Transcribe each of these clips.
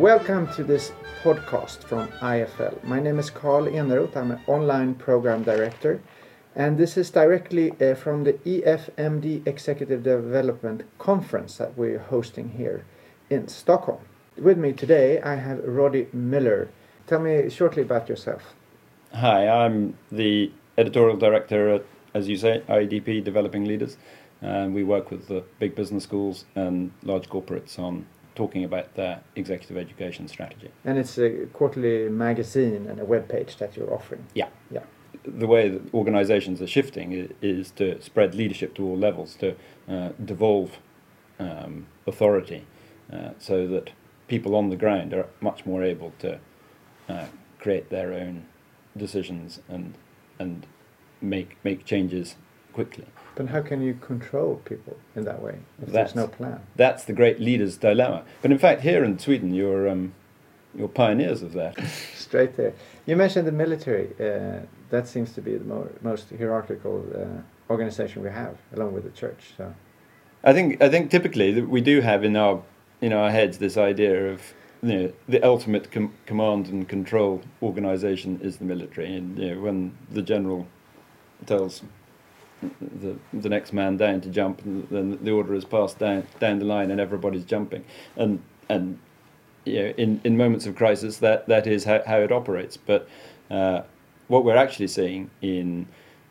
Welcome to this podcast from IFL. My name is Carl Eneroth. I'm an online program director, and this is directly uh, from the EFMD Executive Development Conference that we're hosting here in Stockholm. With me today, I have Roddy Millar. Tell me shortly about yourself. Hi, I'm the editorial director at, as you say, IEDP Developing Leaders. And we work with the big business schools and large corporates on talking about their executive education strategy. And it's a quarterly magazine and a web page that you're offering. Yeah. Yeah. The way that organizations are shifting is to spread leadership to all levels, to uh, devolve um, authority uh, so that people on the ground are much more able to uh, create their own decisions and, and make, make changes quickly. But how can you control people in that way if That's- there's no plan? That's the great leader's dilemma. But in fact, here in Sweden, you're, um, you're pioneers of that. Straight there. You mentioned the military. Uh, that seems to be the mo- most hierarchical uh, organization we have, along with the church. So I think I think typically that we do have in our in our heads this idea of you know the ultimate com- command and control organization is the military, and you know, when the general tells the the next man down to jump, and then the order is passed down down the line, and everybody's jumping, and and you know, in in moments of crisis, that that is how, how it operates. But uh, what we're actually seeing in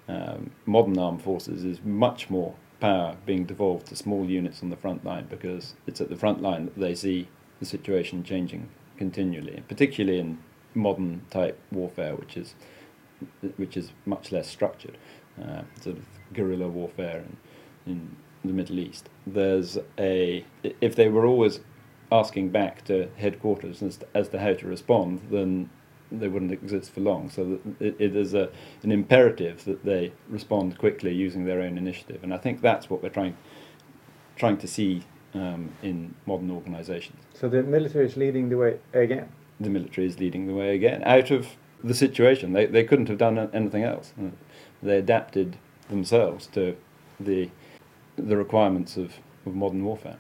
um, modern armed forces is much more power being devolved to small units on the front line because it's at the front line that they see the situation changing continually, particularly in modern type warfare, which is which is much less structured, uh, sort of guerrilla warfare in, in the Middle East. There's a if they were always asking back to headquarters as to, as to how to respond, then they wouldn't exist for long. So it, it is a, an imperative that they respond quickly using their own initiative, and I think that's what we're trying trying to see um, in modern organisations. so the military is leading the way again. The military is leading the way again out of the situation. They they couldn't have done anything else. They adapted themselves to the the requirements of, of modern warfare.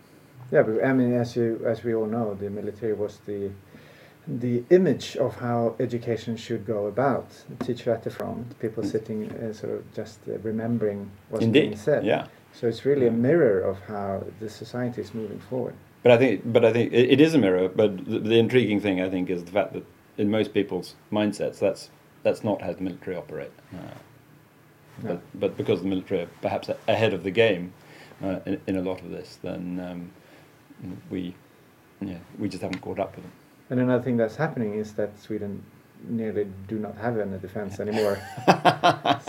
Yeah, but I mean, as you as we all know, the military was the the image of how education should go about. The teacher at the front, people sitting uh, sort of just uh, remembering what's being Indeed, said. yeah. So it's really a mirror of how the society is moving forward. But I think, but I think it, it is a mirror. But the, the intriguing thing, I think, is the fact that in most people's mindsets, that's that's not how the military operate. Uh, No. but, but because the military are perhaps ahead of the game uh, in, in a lot of this, then um, we, yeah, we just haven't caught up with them. And another thing that's happening is that Sweden nearly do not have any defense anymore.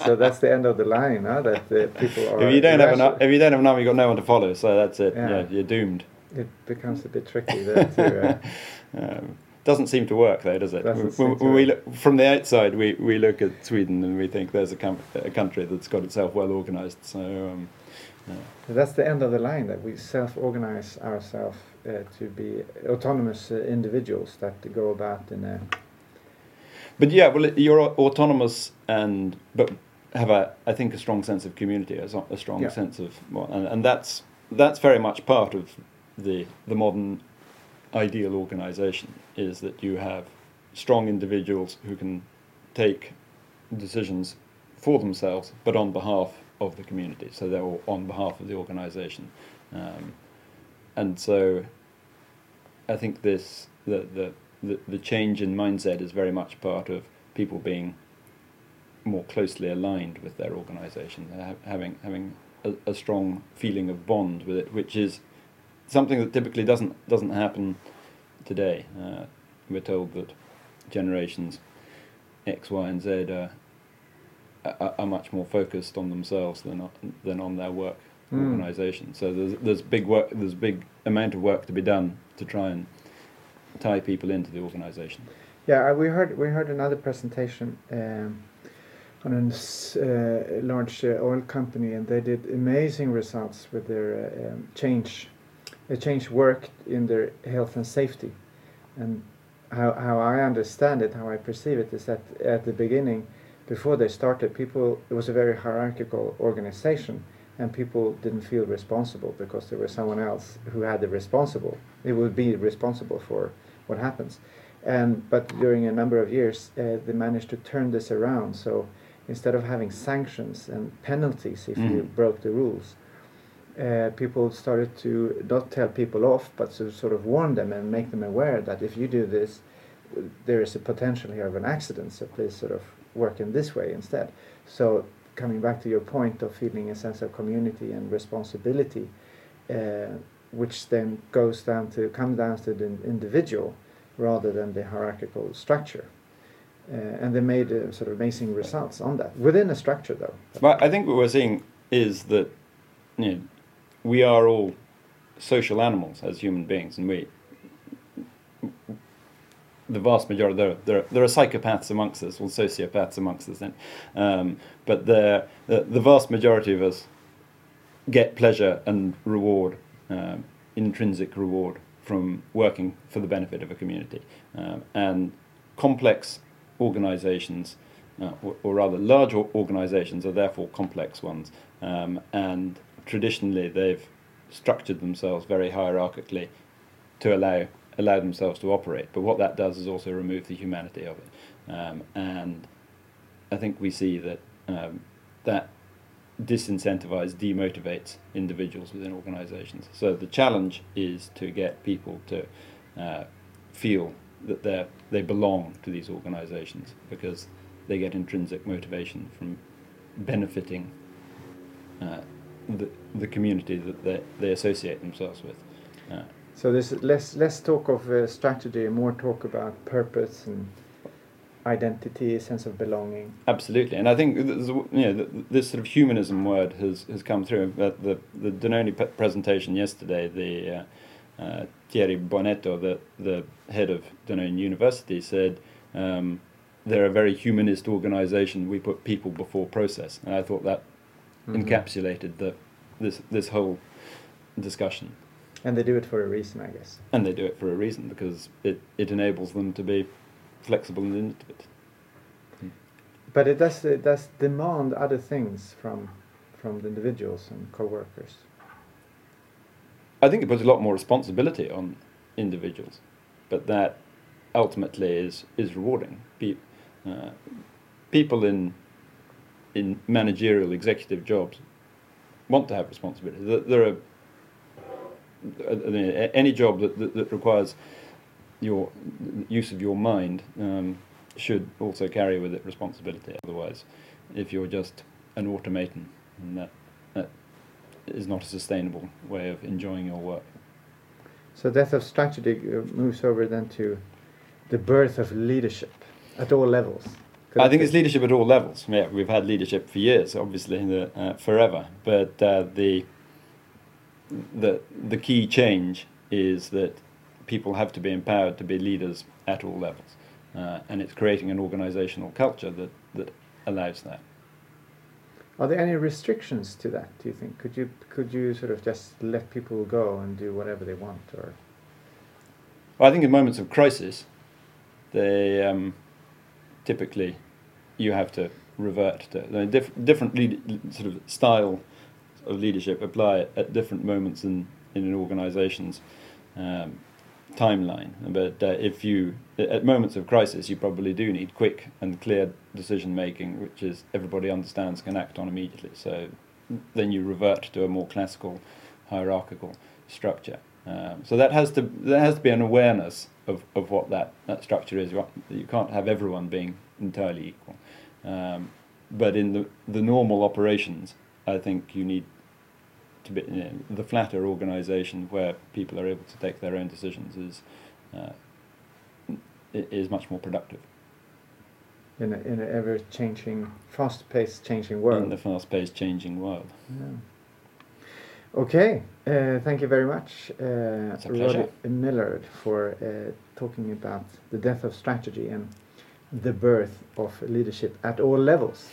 so that's the end of the line, huh? that uh, people are. if you don't have an, if you don't have an army, you've got no one to follow. So that's it. Yeah. Yeah, you're doomed. It becomes a bit tricky there too. Uh, Um, doesn't seem to work though, does it? Doesn't When, when we look, from the outside, we, we look at Sweden and we think there's a, com- a country that's got itself well organised. So um, yeah. That's the end of the line that we self-organize ourselves uh, to be autonomous uh, individuals that go about in a But yeah, well, you're autonomous and but have a I think a strong sense of community, a, a strong Yeah. sense of well, and, and that's that's very much part of the the modern ideal organisation is that you have strong individuals who can take decisions for themselves, but on behalf of the community. So they're on behalf of the organisation, um, and so I think this the, the the change in mindset is very much part of people being more closely aligned with their organisation, ha- having having a, a strong feeling of bond with it, which is something that typically doesn't doesn't happen today. Uh, we're told that generations X, Y, and Z are, are, are much more focused on themselves than on- than on their work Mm. organisation. So there's there's big work there's big amount of work to be done to try and tie people into the organisation. Yeah, I- we heard we heard another presentation um, on a uh, large uh, oil company, and they did amazing results with their uh, um, change. They change work in their health and safety, and how how I understand it, how I perceive it, is that at the beginning, before they started, people it was a very hierarchical organization, and people didn't feel responsible because there was someone else who had the responsible. It would be responsible for what happens. And but during a number of years, uh, they managed to turn this around. So instead of having sanctions and penalties if you Mm. broke the rules, uh, people started to not tell people off, but to sort of warn them and make them aware that if you do this, there is a potential here of an accident. So please sort of work in this way instead. So coming back to your point of feeling a sense of community and responsibility, uh, which then goes down to come down to the individual rather than the hierarchical structure. Uh, and they made uh, sort of amazing results on that within a structure, though. But I think what we're seeing is that you know, we are all social animals as human beings, and we, the vast majority, there, there, there are psychopaths amongst us, or sociopaths amongst us, then, um, but the, the, vast majority of us get pleasure and reward, um, intrinsic reward from working for the benefit of a community. Um, and complex organizations, uh, or, or rather large organizations, are therefore complex ones. Um, and traditionally, they've structured themselves very hierarchically to allow allow themselves to operate. But what that does is also remove the humanity of it. Um, and I think we see that um, that disincentivizes, demotivates individuals within organizations. So the challenge is to get people to uh, feel that they they belong to these organizations because they get intrinsic motivation from benefiting uh, the, the community that they, they associate themselves with. Uh, So there's less less talk of uh, strategy and more talk about purpose and identity, sense of belonging. Absolutely, and I think th- th- you know th- this sort of humanism word has, has come through. But the the Danone presentation yesterday, the uh, uh, Thierry Bonetto, the the head of Danone University, said um, they're a very humanist organisation. We put people before process, and I thought that Mhm. encapsulated the this this whole discussion. And they do it for a reason, I guess. And they do it for a reason because it, it enables them to be flexible and innovative. But it does it does demand other things from from the individuals and co-workers. I think it puts a lot more responsibility on individuals, but that ultimately is is rewarding. Pe- uh, people in in managerial executive jobs want to have responsibility. There, are a- any job that, that, that requires your use of your mind um, should also carry with it responsibility. Otherwise, if you're just an automaton, that that is not a sustainable way of enjoying your work. So death of strategy uh, moves over then to the birth of leadership at all levels. I think it's leadership at all levels. Yeah, we've had leadership for years, obviously, the, uh, forever. But uh, the the the key change is that people have to be empowered to be leaders at all levels, uh, and it's creating an organisational culture that that allows that. Are there any restrictions to that? Do you think? Could you could you sort of just let people go and do whatever they want, or Well, I think in moments of crisis, they um, typically you have to revert to the diff- different lead, sort of style of leadership apply at different moments in in an organisation's um, timeline. But uh, if you at moments of crisis, you probably do need quick and clear decision making, which is everybody understands can act on immediately. So then you revert to a more classical hierarchical structure. Um, so that has to there has to be an awareness of, of what that, that structure is. You can't have everyone being entirely equal. Um, but in the the normal operations, I think you need to be you know, the flatter organisation where people are able to take their own decisions is uh, is much more productive in a, in an ever changing, fast paced changing world? in the fast-paced, changing world. Yeah. Okay, uh, thank you very much, uh, Millar, for uh, talking about the death of strategy and the birth of leadership at all levels,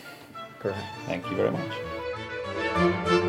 perhaps. Thank you very much.